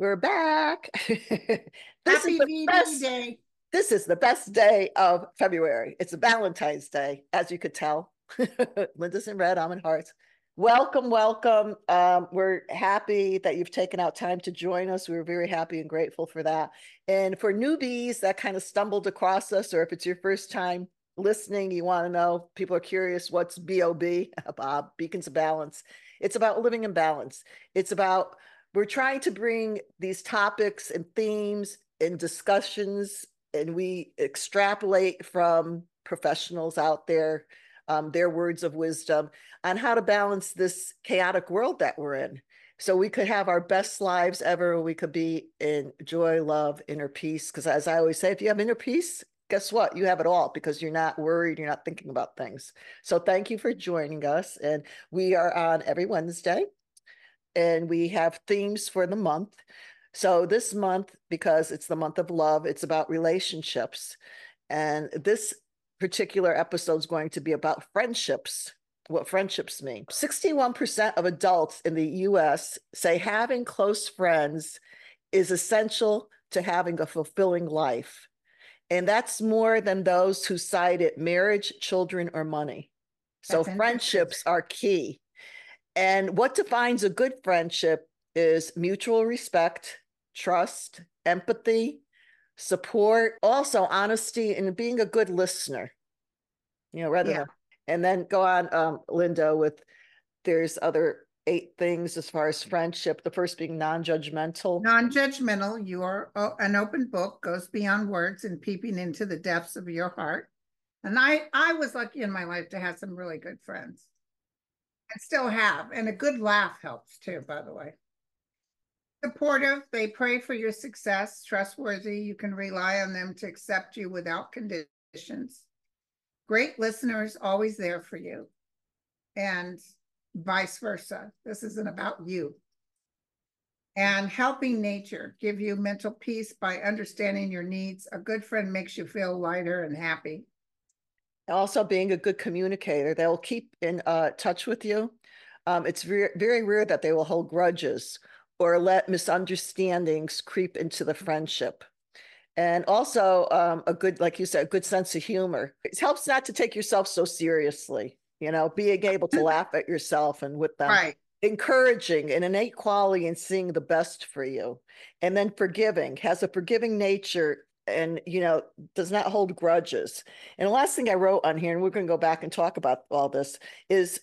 We're back. this Happy is the VD best, Day. This is the best day of February. It's a Valentine's Day, as you could tell. Linda's in red, I'm in hearts. Welcome, welcome. Um, we're happy that you've taken out time to join us. We are very happy and grateful for that. And for newbies that kind of stumbled across us, or if it's your first time listening, you want to know, people are curious what's BOB, Bob, Beacons of Balance. It's about living in balance. It's about we're trying to bring these topics and themes and discussions and we extrapolate from professionals out there um, their words of wisdom on how to balance this chaotic world that we're in. So we could have our best lives ever we could be in joy love inner peace. Because as i always say if you have inner peace guess what? You have it all because you're not worried you're not thinking about things. So thank you for joining us and we are on every wednesday and we have themes for the month. So this month, because it's the month of love, it's about relationships. And this particular episode is going to be about friendships, what friendships mean. 61% of adults in the US say having close friends is essential to having a fulfilling life. And that's more than those who cited marriage, children, or money. So friendships are key. And what defines a good friendship is mutual respect, trust, empathy, support, also honesty, and being a good listener. You know, rather yeah. than, and then go on, um, Linda, with there's other eight things as far as friendship. The first being non judgmental. Non judgmental. You are an open book, goes beyond words and peeping into the depths of your heart. And I, I was lucky in my life to have some really good friends and still have. And a good laugh helps too, by the way. Supportive, they pray for your success, trustworthy, you can rely on them to accept you without conditions. Great listeners, always there for you. And vice versa. This isn't about you. And helping nature, give you mental peace by understanding your needs. A good friend makes you feel lighter and happy also being a good communicator. They'll keep in uh, touch with you. Um, it's very, very rare that they will hold grudges or let misunderstandings creep into the friendship. And also um, a good, like you said, a good sense of humor. It helps not to take yourself so seriously, you know, being able to laugh at yourself and with them. Right. Encouraging an innate quality and seeing the best for you. And then forgiving, has a forgiving nature and you know does not hold grudges. And the last thing i wrote on here and we're going to go back and talk about all this is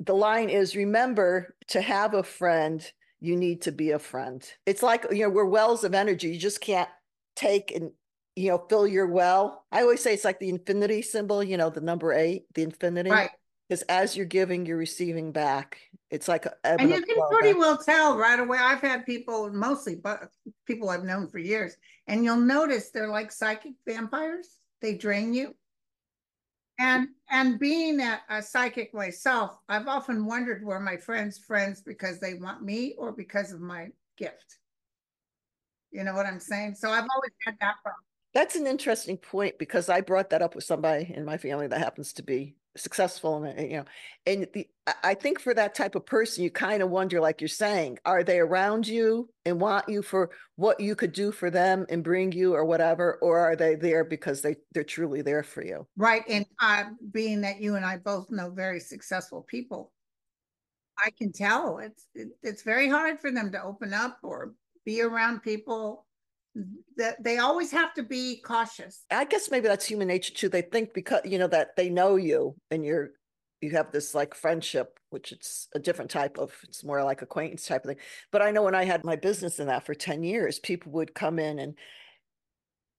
the line is remember to have a friend you need to be a friend. It's like you know we're wells of energy. You just can't take and you know fill your well. I always say it's like the infinity symbol you know the number eight the infinity. Right because as you're giving you're receiving back. It's like a, and you can pretty back. well tell right away. I've had people mostly but people i've known for years and you'll notice they're like psychic vampires. They drain you. And and being a, a psychic myself i've often wondered were my friends friends because they want me or because of my gift? You know what i'm saying? So i've always had that problem. That's an interesting point because i brought that up with somebody in my family that happens to be successful and you know. And the i think for that type of person you kind of wonder like you're saying are they around you and want you for what you could do for them and bring you or whatever or are they there because they they're truly there for you? Right and uh, being that you and i both know very successful people i can tell it's it, it's very hard for them to open up or be around people that they always have to be cautious. I guess maybe that's human nature too. They think because you know that they know you and you're you have this like friendship, which it's a different type of it's more like acquaintance type of thing. But I know when I had my business in that for 10 years, people would come in and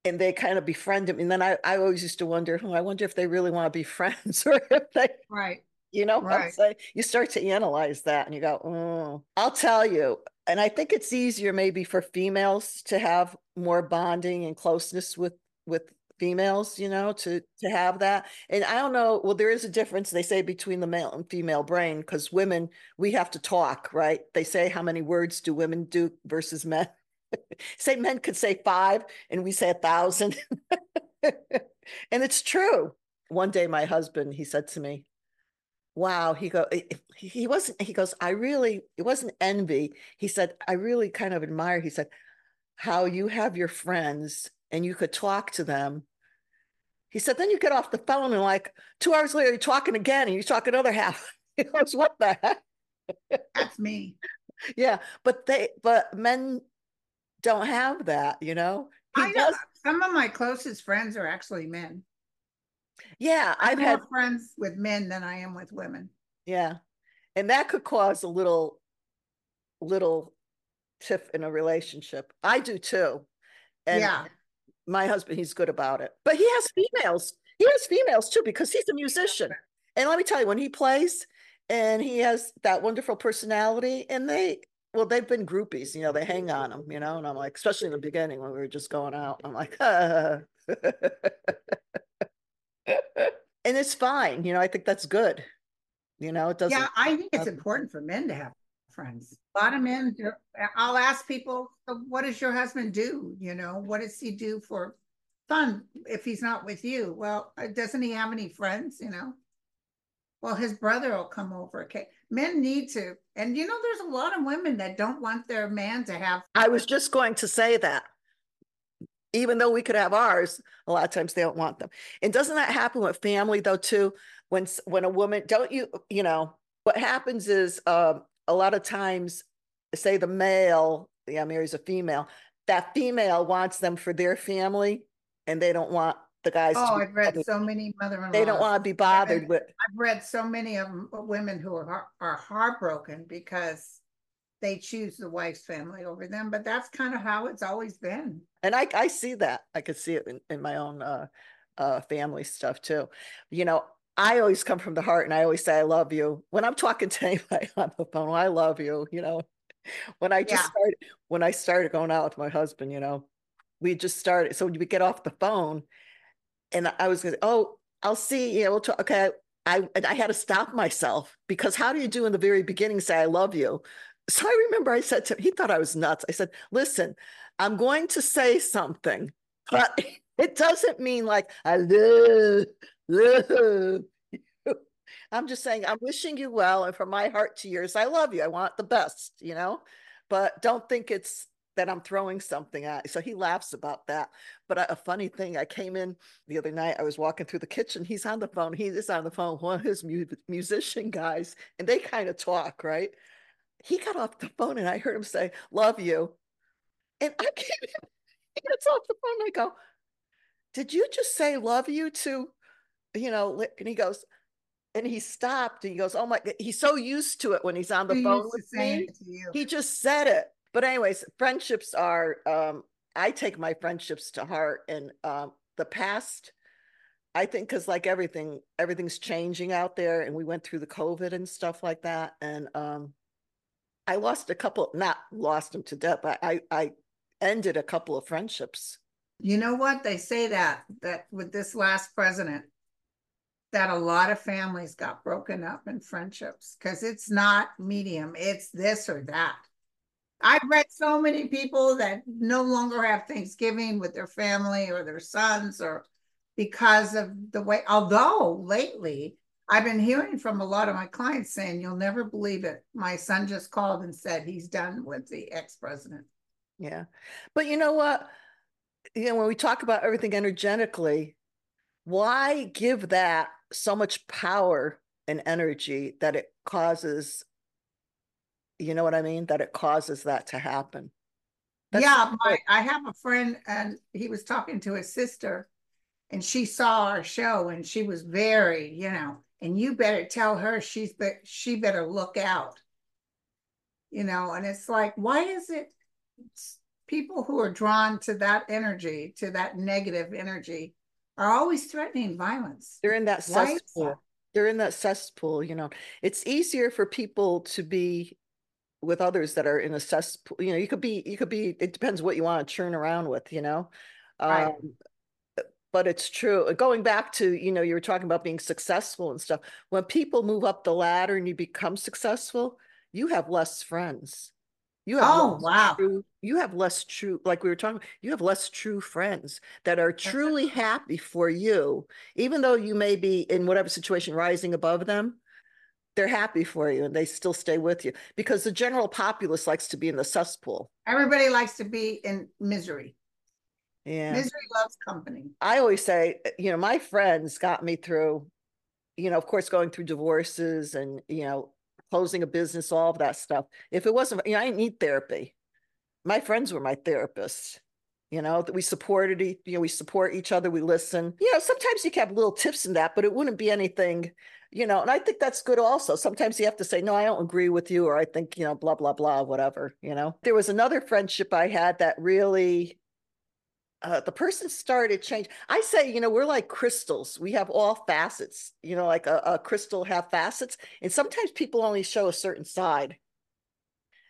and they kind of befriend him. And then I, I always used to wonder, oh, I wonder if they really want to be friends or if they right. You know, right. Say, you start to analyze that and you go, oh, I'll tell you, and I think it's easier maybe for females to have more bonding and closeness with with females, you know, to to have that. And I don't know, well there is a difference they say between the male and female brain cuz women we have to talk, right? They say how many words do women do versus men. say men could say 5 and we say a thousand. and it's true. One day my husband he said to me, wow, he go, he wasn't, he goes, I really, it wasn't envy. He said, I really kind of admire, he said, how you have your friends and you could talk to them. He said, then you get off the phone and like two hours later, you're talking again and you talk another half. He goes, what the heck? That's me. Yeah, but they, but men don't have that, you know? He I know does, some of my closest friends are actually men. yeah, I'm I've more had, friends with men than I am with women. yeah. And that could cause a little, little tiff in a relationship. I do too. And Yeah, my husband, he's good about it. But he has females. He has females too because he's a musician. And let me tell you, when he plays and he has that wonderful personality, and they, well, they've been groupies, you know, they hang on him, you know, and I'm like, especially in the beginning when we were just going out, I'm like, and it's fine, you know, I think that's good. You know, it doesn't, yeah, I think it's important for men to have friends. A lot of men, I'll ask people, what does your husband do? You know, what does he do for fun if he's not with you? Well, uh, doesn't he have any friends, you know? Well, his brother will come over. Okay, men need to, and you know, there's a lot of women that don't want their man to have. I was just going to say that. Even though we could have ours, a lot of times they don't want them. And doesn't that happen with family though too? When when a woman, don't you, you know, what happens is um a lot of times, say the male, yeah, marries a female, that female wants them for their family and they don't want the guys. Oh, I've read bothered. so many mother-in-laws. They don't want to be bothered with, I've read so many of them, women who are are heartbroken because they choose the wife's family over them, but that's kind of how it's always been. And I, I see that. I could see it in, in my own uh, uh, family stuff too. You know, I always come from the heart and I always say, I love you. When I'm talking to anybody on the phone, I love you, you know. When I just Yeah. started, when I started going out with my husband, you know, we just started. So we get off the phone and I was gonna, oh, I'll see, you know, we'll talk. Okay. I, and I had to stop myself because how do you do in the very beginning say, I love you? So I remember I said to him, he thought I was nuts. I said, listen, I'm going to say something, but it doesn't mean like I love. I'm just saying I'm wishing you well, and from my heart to yours, I love you. I want the best, you know. But don't think it's that I'm throwing something at. you. So he laughs about that. But a, a funny thing, I came in the other night. I was walking through the kitchen. He's on the phone. He is on the phone. One of his mu- musician guys, and they kind of talk, right? He got off the phone, and I heard him say, "Love you," and I came in. He gets off the phone. And I go, "Did you just say love you to?" You know, and he goes, and he stopped. And he goes, "Oh my!" God, he's so used to it when he's on the Who phone with me it to you? he just said it but anyways friendships are um i take my friendships to heart and um the past i think because like everything everything's changing out there and we went through the covid and stuff like that and um i lost a couple not lost them to death but i i ended a couple of friendships You know what? They say that, that with this last president, that a lot of families got broken up in friendships because it's not medium, it's this or that. I've read so many people that no longer have Thanksgiving with their family or their sons or because of the way, although lately I've been hearing from a lot of my clients saying, you'll never believe it. My son just called and said he's done with the ex-president. yeah but you know what you know when we talk about everything energetically why give that so much power and energy that it causes you know what i mean that it causes that to happen That's yeah, my. I have a friend and he was talking to his sister and she saw our show and she was very, you know, and you better tell her she's be, she better look out. You know, and it's like, why is it people who are drawn to that energy, to that negative energy, are always threatening violence? they're in that cesspool. They're in that cesspool you know. It's easier for people to be with others that are in a cesspool you know you could be you could be it depends what you want to churn around with you know? Right. um but it's true going back to you know you were talking about being successful and stuff when people move up the ladder and you become successful you have less friends you have Oh, less wow. true, you have less true like we were talking you have less true friends that are truly happy for you even though you may be in whatever situation rising above them they're happy for you and they still stay with you because the general populace likes to be in the cesspool. Everybody likes to be in misery. Yeah. Misery loves company. I always say, uh, you know, my friends got me through, you know, of course, going through divorces and, you know, closing a business, all of that stuff. If it wasn't, you know, I didn't need therapy. My friends were my therapists. You know, that we supported, each you know, we support each other, we listen. You know, sometimes you have little tips in that, but it wouldn't be anything, you know, and I think that's good also. Sometimes you have to say, no, I don't agree with you, or I think, you know, blah, blah, blah, whatever, you know. There was another friendship I had that really uh, the person started change. I say, you know, we're like crystals. We have all facets, you know, like a, a crystal have facets. And sometimes people only show a certain side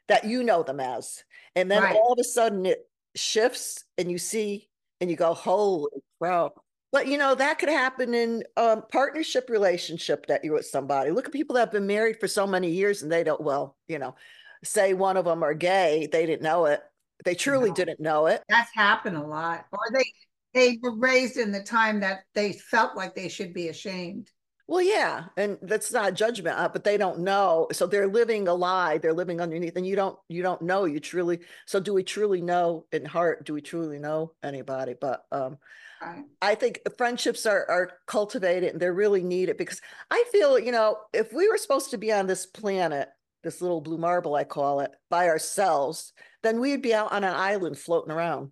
that you know them as. And then Right. all of a sudden it shifts and you see and you go, holy crap. But you know, that could happen in um partnership relationship that you're with somebody. Look at people that have been married for so many years and they don't, well, you know, say one of them are gay, they didn't know it. They truly No. didn't know it. That's happened a lot. Or they they were raised in the time that they felt like they should be ashamed. Well, yeah, and that's not judgment, uh, but they don't know. So they're living a lie. They're living underneath, and you don't you don't know. You truly. So do we truly know in heart? Do we truly know anybody? But um, Right. I think friendships are are cultivated and they're really needed because I feel you know if we were supposed to be on this planet, this little blue marble I call it, by ourselves, then we'd be out on an island floating around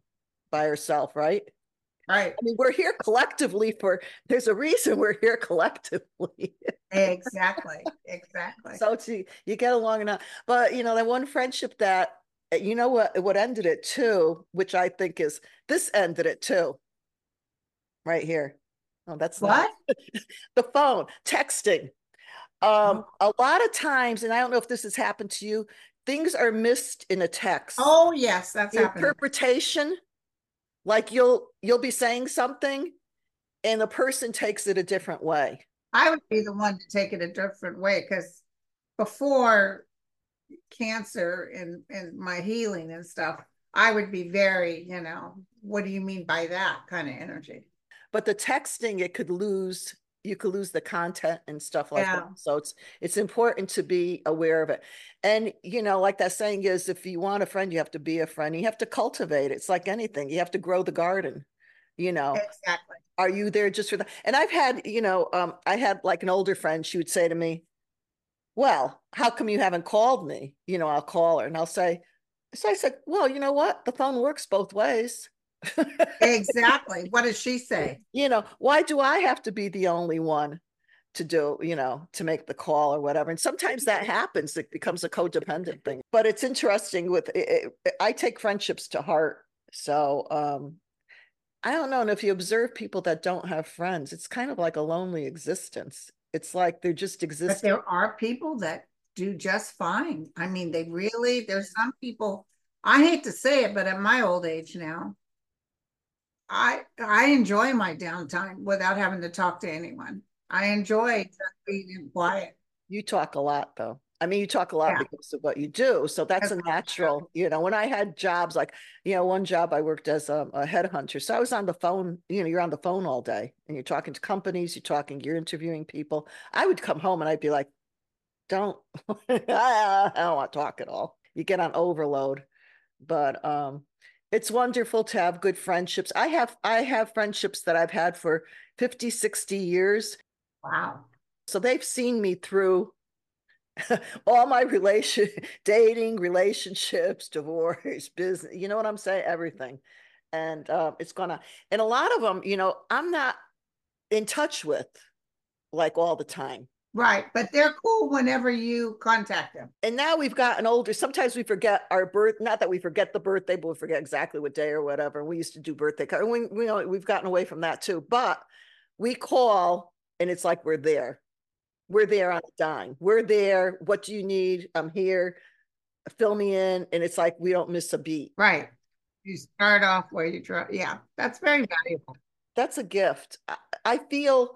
by ourselves, right? Right. I mean, we're here collectively for. There's a reason we're here collectively. Exactly. Exactly. So to you get along enough. But you know, that one friendship that you know what what ended it too, which I think is this ended it too. Right here. Oh, that's not What? the phone, texting. Um, a lot of times, and I don't know if this has happened to you, things are missed in a text. Oh, yes, that's The happening. interpretation, like you'll you'll be saying something and the person takes it a different way. I would be the one to take it a different way because before cancer and and my healing and stuff, I would be very, you know, what do you mean by that kind of energy? but the texting it could lose you could lose the content and stuff like Yeah. that so it's it's important to be aware of it. And you know like that saying is if you want a friend you have to be a friend. You have to cultivate it. it's like anything. You have to grow the garden you know. Exactly. are you there just for that and i've had you know um i had like an older friend she would say to me well how come you haven't called me? You know i'll call her and i'll say so i said well you know what? The phone works both ways Exactly. What does she say? you know, why do I have to be the only one to do, you know, to make the call or whatever? And sometimes that happens. It becomes a codependent thing. But it's interesting with it, it, I take friendships to heart. So um I don't know. And if you observe people that don't have friends, it's kind of like a lonely existence. It's like they're just But existing. there are people that do just fine. I mean, they really, there's some people, I hate to say it, but at my old age now, I I enjoy my downtime without having to talk to anyone. I enjoy just being quiet. You talk a lot though. I mean, you talk a lot Yeah. because of what you do. So that's a That's do. natural, you know, when I had jobs like, you know, one job I worked as a, a headhunter. So I was on the phone, you know, you're on the phone all day and you're talking to companies, you're talking, you're interviewing people. I would come home and I'd be like, don't, I don't want to talk at all. You get on overload. But um it's wonderful to have good friendships. I have I have friendships that I've had for 50, 60 years. Wow. So they've seen me through all my relation dating relationships divorce business you know what i'm saying everything and um, it's gonna and a lot of them you know i'm not in touch with like all the time Right. But they're cool whenever you contact them. and now we've gotten older sometimes we forget our birth not that we forget the birthday but we forget exactly what day or whatever we used to do birthday card we, we know we've gotten away from that too but we call and it's like we're there we're there on a dime we're there what do you need i'm here fill me in and it's like we don't miss a beat Right. You start off where you draw. Yeah. That's very valuable. that's a gift I, I feel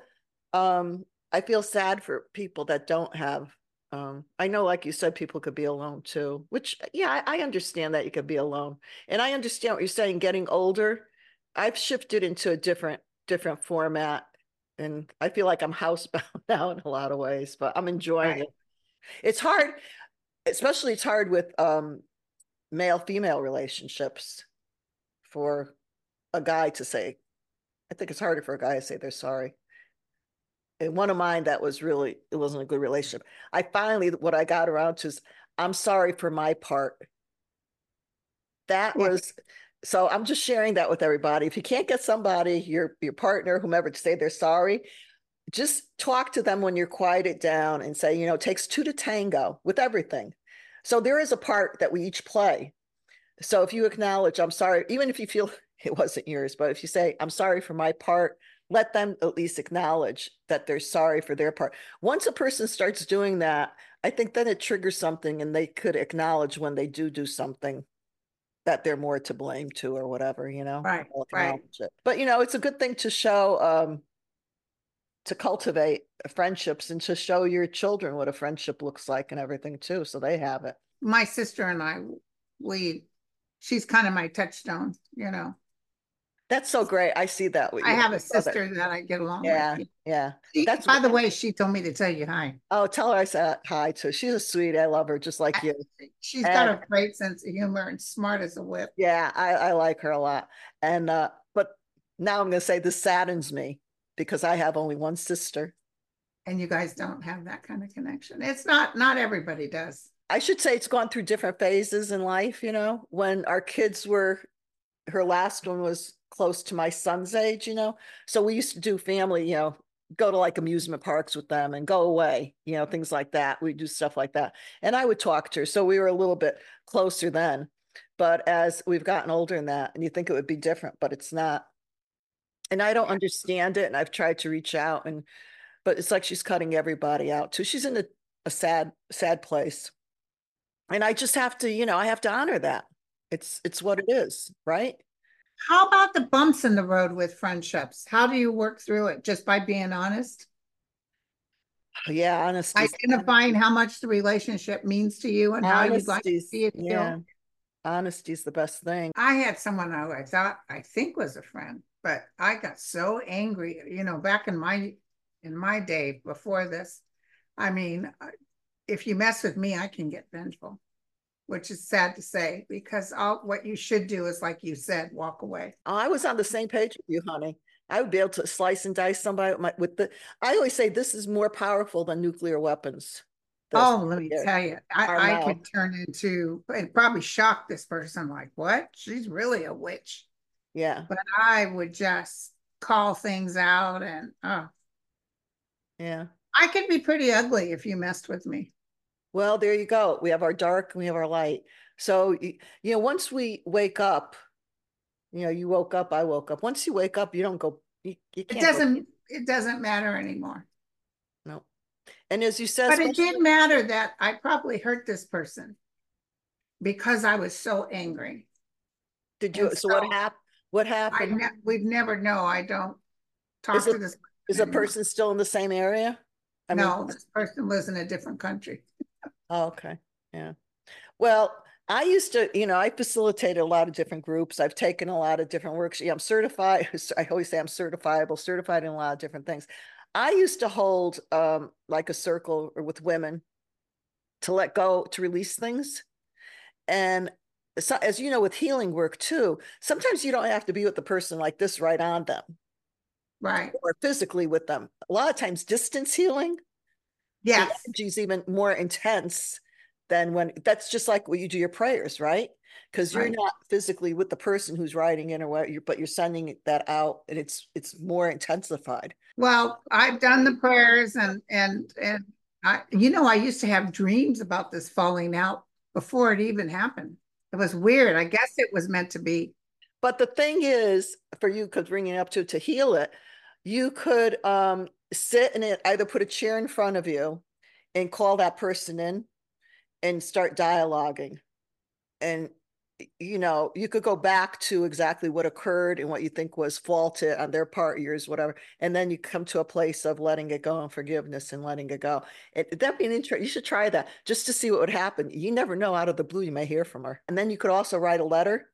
um i feel sad for people that don't have um i know like you said people could be alone too which yeah I, I understand that you could be alone and i understand what you're saying getting older i've shifted into a different different format and i feel like i'm housebound now in a lot of ways but i'm enjoying Right. it It's hard, especially it's hard with um male female relationships for a guy to say. I think it's harder for a guy to say they're sorry. And one of mine that was really it wasn't a good relationship. I finally what I got around to is I'm sorry for my part. That Yeah. was so I'm just sharing that with everybody. If you can't get somebody, your your partner, whomever, to say they're sorry, just talk to them when you're quieted down and say, you know, it takes two to tango with everything. So there is a part that we each play. So if you acknowledge, I'm sorry, even if you feel it wasn't yours, but if you say, I'm sorry for my part, let them at least acknowledge that they're sorry for their part. Once a person starts doing that, I think then it triggers something and they could acknowledge when they do do something that they're more to blame to or whatever, you know? Right, right. it. But you know, it's a good thing to show um to cultivate friendships and to show your children what a friendship looks like and everything too, so they have it. My sister and I, we, she's kind of my touchstone, you know. That's so great. I see that with I have a it. sister that I get along Yeah, with. yeah. She- That's By the way, she told me to tell you hi. Oh, tell her I said hi too. She's a sweetie. I love her just like I- you. She's got a great sense of humor and smart as a whip. Yeah, I, I like her a lot. And uh, but now I'm gonna say this saddens me because I have only one sister. And you guys don't have that kind of connection. It's not, not everybody does. I should say it's gone through different phases in life, you know, when our kids were, her last one was close to my son's age, you know. So we used to do family, you know, go to like amusement parks with them and go away, you know, things like that. We do stuff like that. And I would talk to her. So we were a little bit closer then. But as we've gotten older in that, and you think it would be different, but it's not. And I don't understand it. And I've tried to reach out and, but it's like she's cutting everybody out too. She's in a, a sad, sad place. And I just have to, you know, I have to honor that. It's it's what it is, right? How about the bumps in the road with friendships? How do you work through it? Just by being honest? Yeah, honesty. Identifying how much the relationship means to you and how you'd like to see it yeah. feel. Honesty's the best thing. I had someone who I thought, I think was a friend, but I got so angry, you know, back in my, in my day before this. I mean, if you mess with me, I can get vengeful, which is sad to say, because all, what you should do is, like you said, walk away. Oh, I was on the same page with you, honey. I would be able to slice and dice somebody with, my, with the. I always say this is more powerful than nuclear weapons. Oh, let me tell you, I, I could turn into, it probably shock this person, like, what? She's really a witch. Yeah, But I would just call things out and, oh, yeah. I could be pretty ugly if you messed with me. Well, there you go. We have our dark and we have our light. So you know, once we wake up, you know, you woke up, I woke up. Once you wake up, you don't go. You, you It can't go- doesn't, it doesn't matter anymore. No. And as you said, But it did matter that I probably hurt this person because I was so angry. did you? and So what happened? What happened? ne- we'd never know. I don't talk Is to it- this. Is a person still in the same area? I mean, No, this person lives in a different country. Oh, okay, yeah. Well, I used to, you know, I facilitated a lot of different groups. I've taken a lot of different works. Yeah, I'm certified. I always say I'm certifiable, certified in a lot of different things. I used to hold um like a circle with women to let go, to release things. And so, as you know, with healing work too, sometimes you don't have to be with the person like this right on them Right. or physically with them. A lot of times distance healing the Yes. is even more intense than when that's just like when you do your prayers, right? Because you're Right. not physically with the person who's writing in or what you're but you're sending that out and it's it's more intensified. Well, I've done the prayers and, and, and I, you know, I used to have dreams about this falling out before it even happened. It was weird. I guess it was meant to be. But the thing is, for you, because bringing it up to to heal it, you could um sit in it, either put a chair in front of you and call that person in and start dialoguing. And you know, you could go back to exactly what occurred and what you think was faulted on their part, yours, whatever. And then you come to a place of letting it go and forgiveness and letting it go. It, that'd be an interest. You should try that just to see what would happen. You never know out of the blue, you may hear from her. And then you could also write a letter,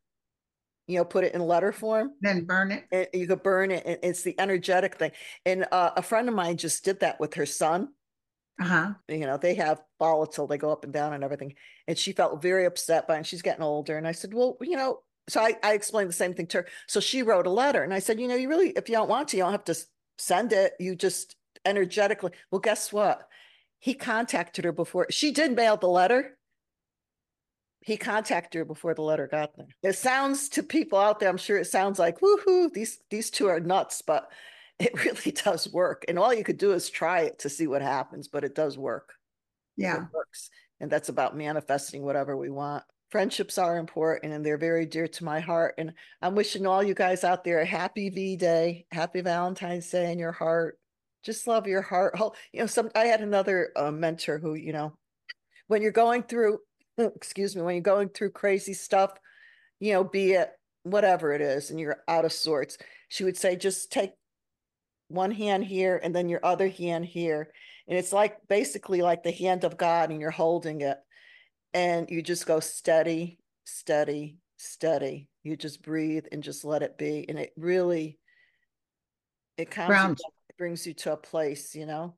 you know, put it in letter form Then burn it. and you could burn it it's the energetic thing and uh, a friend of mine just did that with her son Uh-huh. You know, they have volatile, they go up and down and everything. And she felt very upset by it. And she's getting older. And I said, Well, you know, so I, I explained the same thing to her. So she wrote a letter. And I said, You know, you really, if you don't want to, you don't have to send it. You just energetically. Well, guess what? He contacted her before she did mail the letter. He contacted her before the letter got there. It sounds to people out there, I'm sure it sounds like woohoo, these these two are nuts, but it really does work. And all you could do is try it to see what happens, but it does work. Yeah. It works. And that's about manifesting whatever we want. Friendships are important and they're very dear to my heart. And I'm wishing all you guys out there a happy V Day, happy Valentine's Day in your heart. Just love your heart. You know, some I had another uh, mentor who, you know, when you're going through, excuse me, when you're going through crazy stuff, you know, be it whatever it is, and you're out of sorts, she would say, just take one hand here and then your other hand here. And it's like basically like the hand of God and you're holding it. And you just go steady, steady, steady. You just breathe and just let it be. And it really, it comes, it brings you to a place, you know?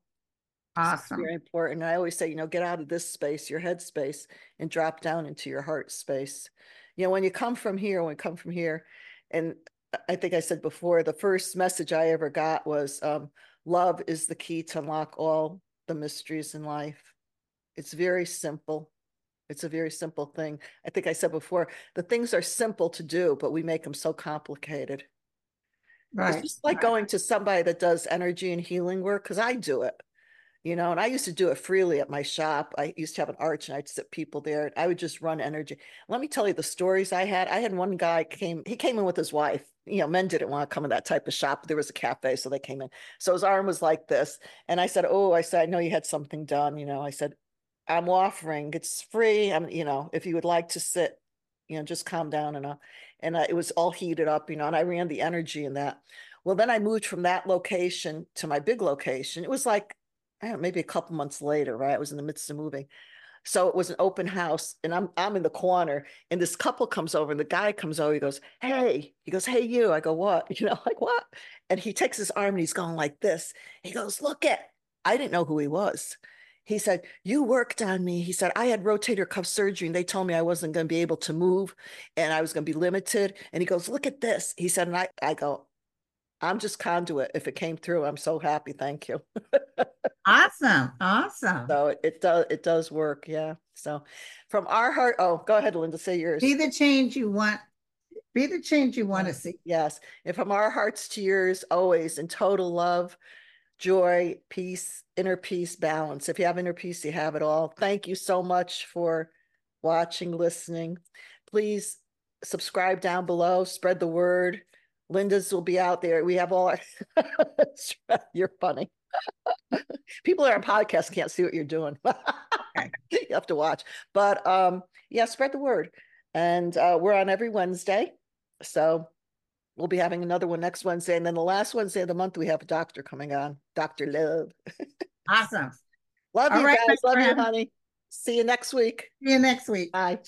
Awesome. very important. I always say, you know, get out of this space, your head space, and drop down into your heart space. You know, when you come from here, when you come from here, and I think I said before, the first message I ever got was um, love is the key to unlock all the mysteries in life. It's very simple. It's a very simple thing. I think I said before, the things are simple to do, but we make them so complicated. Right. It's just like right. going to somebody that does energy and healing work, because I do it you know, and I used to do it freely at my shop. I used to have an arch and I'd sit people there. I would just run energy. Let me tell you the stories I had. I had one guy came, he came in with his wife. You know, men didn't want to come in that type of shop. There was a cafe, so they came in. So his arm was like this. And I said, Oh, I said, I know you had something done. You know, I said, I'm offering, it's free. I'm, you know, if you would like to sit, you know, just calm down and uh, and uh, it was all heated up, you know, and I ran the energy in that. Well, then I moved from that location to my big location. It was like I don't know, maybe a couple months later, right? I was in the midst of moving. So it was an open house and I'm I'm in the corner and this couple comes over and the guy comes over, he goes, Hey, he goes, Hey, you. I go, What? You know, like what? And he takes his arm and he's going like this. He goes, Look at I didn't know who he was. He said, You worked on me. He said, I had rotator cuff surgery and they told me I wasn't going to be able to move and I was going to be limited. And he goes, Look at this. He said, and I, I go, I'm just conduit. If it came through, I'm so happy. Thank you. awesome. Awesome. So it, it does it does work. Yeah. So from our heart, oh, go ahead, Linda, say yours. Be the change you want. Be the change you want to see. Yes. And from our hearts to yours, always in total love, joy, peace, inner peace, balance. If you have inner peace, you have it all. Thank you so much for watching, listening. Please subscribe down below, spread the word Linda's will be out there. We have all our, you're funny. People that are on podcasts can't see what you're doing. you have to watch. But um, yeah, spread the word. And uh, we're on every Wednesday. So we'll be having another one next Wednesday. And then the last Wednesday of the month, we have a doctor coming on, Dr. Love. awesome. Love all you right, guys. Love friend. you, honey. See you next week. See you next week. Bye.